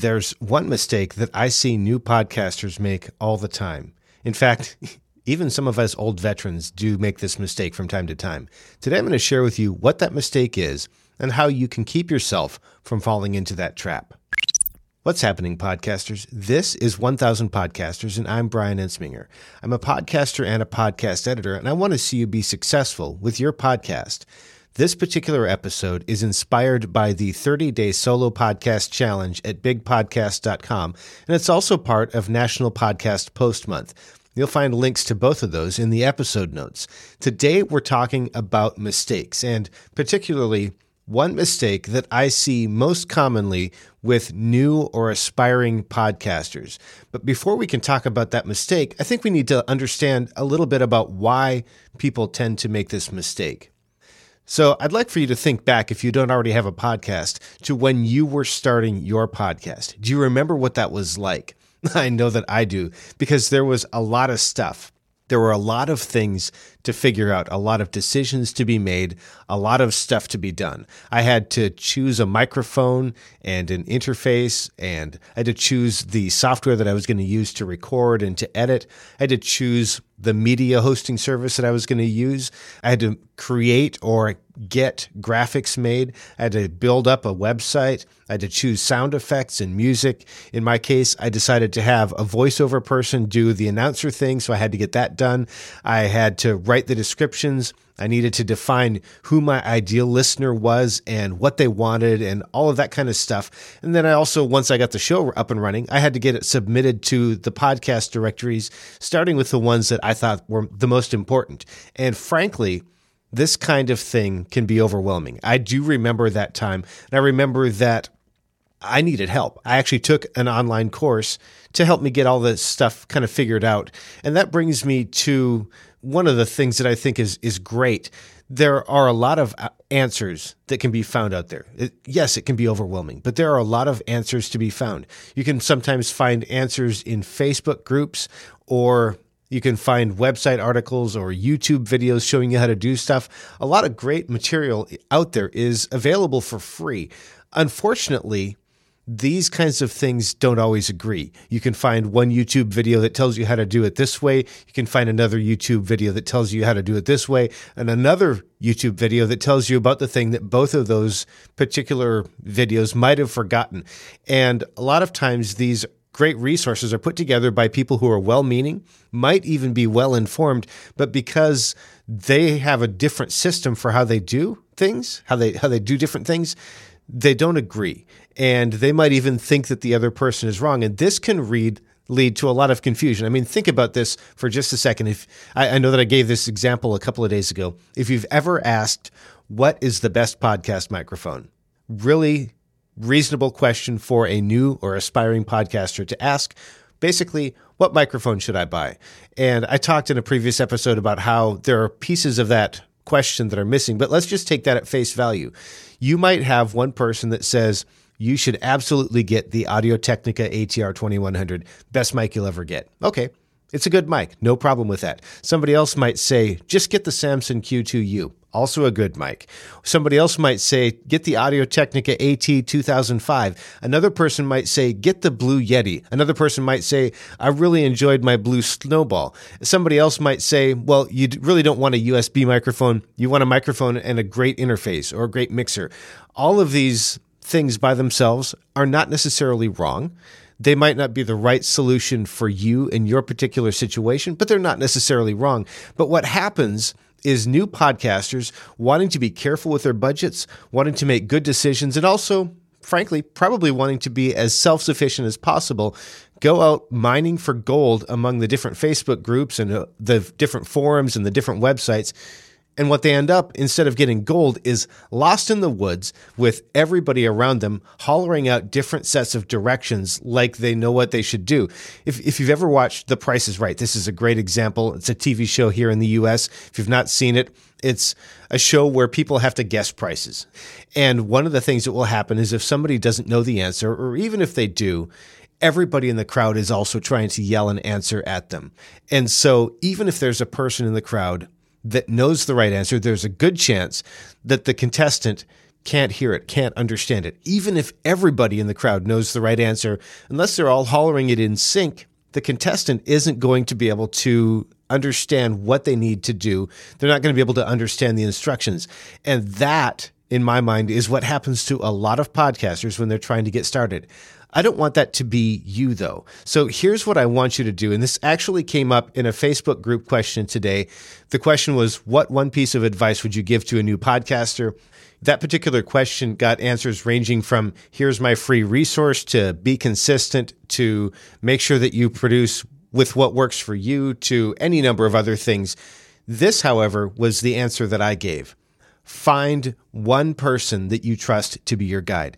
There's one mistake that I see new podcasters make all the time. In fact, even some of us old veterans do make this mistake from time to time. Today, I'm going to share with you what that mistake is and how you can keep yourself from falling into that trap. What's happening, podcasters? This is 1000 Podcasters, and I'm Brian Ensminger. I'm a podcaster and a podcast editor, and I want to see you be successful with your podcast. This particular episode is inspired by the 30 day solo podcast challenge at bigpodcast.com, and it's also part of National Podcast Post Month. You'll find links to both of those in the episode notes. Today, we're talking about mistakes, and particularly one mistake that I see most commonly with new or aspiring podcasters. But before we can talk about that mistake, I think we need to understand a little bit about why people tend to make this mistake. So I'd like for you to think back, if you don't already have a podcast, to when you were starting your podcast. Do you remember what that was like? I know that I do because there was a lot of stuff. There were a lot of things to figure out, a lot of decisions to be made, a lot of stuff to be done. I had to choose a microphone and an interface, and I had to choose the software that I was going to use to record and to edit. I had to choose the media hosting service that I was going to use. I had to create or get graphics made. I had to build up a website. I had to choose sound effects and music. In my case, I decided to have a voiceover person do the announcer thing, so I had to get that done. I had to write the descriptions. I needed to define who my ideal listener was and what they wanted and all of that kind of stuff. And then I also, once I got the show up and running, I had to get it submitted to the podcast directories, starting with the ones that I thought were the most important. And frankly, this kind of thing can be overwhelming. I do remember that time. And I remember that I needed help. I actually took an online course to help me get all this stuff kind of figured out. And that brings me to one of the things that I think is is great. There are a lot of uh, answers that can be found out there. It, yes, it can be overwhelming, but there are a lot of answers to be found. You can sometimes find answers in Facebook groups or you can find website articles or YouTube videos showing you how to do stuff. A lot of great material out there is available for free. Unfortunately, these kinds of things don't always agree. You can find one YouTube video that tells you how to do it this way. You can find another YouTube video that tells you how to do it this way, and another YouTube video that tells you about the thing that both of those particular videos might have forgotten. And a lot of times these great resources are put together by people who are well meaning, might even be well informed, but because they have a different system for how they do things, how they how they do different things, they don't agree. And they might even think that the other person is wrong. And this can read lead to a lot of confusion. I mean, think about this for just a second. If I, I, know that I gave this example a couple of days ago. If you've ever asked, what is the best podcast microphone? Really reasonable question for a new or aspiring podcaster to ask. Basically, what microphone should I buy? And I talked in a previous episode about how there are pieces of that question that are missing, but let's just take that at face value. You might have one person that says, you should absolutely get the Audio Technica ATR 2100, best mic you'll ever get. Okay, it's a good mic, no problem with that. Somebody else might say, just get the Samson Q2U, also a good mic. Somebody else might say, get the Audio Technica AT 2005. Another person might say, get the Blue Yeti. Another person might say, I really enjoyed my Blue Snowball. Somebody else might say, well, you really don't want a USB microphone. You want a microphone and a great interface or a great mixer. All of these things by themselves are not necessarily wrong. They might not be the right solution for you in your particular situation, but they're not necessarily wrong. But what happens is new podcasters wanting to be careful with their budgets, wanting to make good decisions, and also, frankly, probably wanting to be as self sufficient as possible, go out mining for gold among the different Facebook groups and uh, the different forums and the different websites and what they end up, instead of getting gold, is lost in the woods with everybody around them hollering out different sets of directions like they know what they should do. If, if you've ever watched The Price is Right, this is a great example. It's a TV show here in the US. If you've not seen it, it's a show where people have to guess prices. And one of the things that will happen is if somebody doesn't know the answer, or even if they do, everybody in the crowd is also trying to yell an answer at them. And so even if there's a person in the crowd that knows the right answer, there's a good chance that the contestant can't hear it, can't understand it. Even if everybody in the crowd knows the right answer, unless they're all hollering it in sync, the contestant isn't going to be able to understand what they need to do. They're not going to be able to understand the instructions. And that, in my mind, is what happens to a lot of podcasters when they're trying to get started. I don't want that to be you though. So here's what I want you to do. And this actually came up in a Facebook group question today. The question was, what one piece of advice would you give to a new podcaster? That particular question got answers ranging from here's my free resource to be consistent to make sure that you produce with what works for you to any number of other things. This, however, was the answer that I gave. Find one person that you trust to be your guide.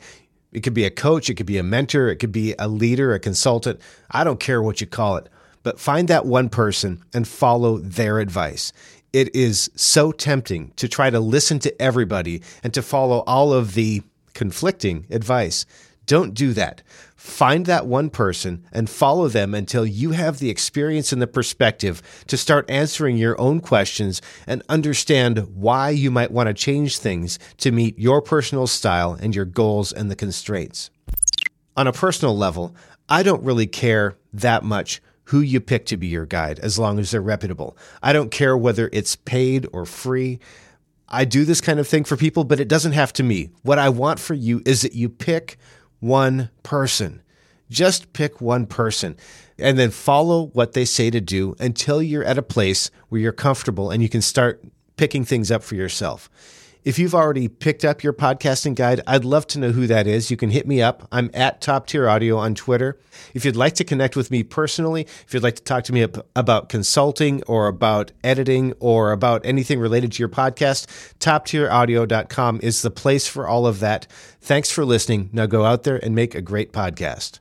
It could be a coach, it could be a mentor, it could be a leader, a consultant. I don't care what you call it, but find that one person and follow their advice. It is so tempting to try to listen to everybody and to follow all of the conflicting advice. Don't do that. Find that one person and follow them until you have the experience and the perspective to start answering your own questions and understand why you might want to change things to meet your personal style and your goals and the constraints. On a personal level, I don't really care that much who you pick to be your guide as long as they're reputable. I don't care whether it's paid or free. I do this kind of thing for people, but it doesn't have to me. What I want for you is that you pick one person. Just pick one person and then follow what they say to do until you're at a place where you're comfortable and you can start picking things up for yourself. If you've already picked up your podcasting guide, I'd love to know who that is. You can hit me up. I'm at Top Tier Audio on Twitter. If you'd like to connect with me personally, if you'd like to talk to me about consulting or about editing or about anything related to your podcast, toptieraudio.com is the place for all of that. Thanks for listening. Now go out there and make a great podcast.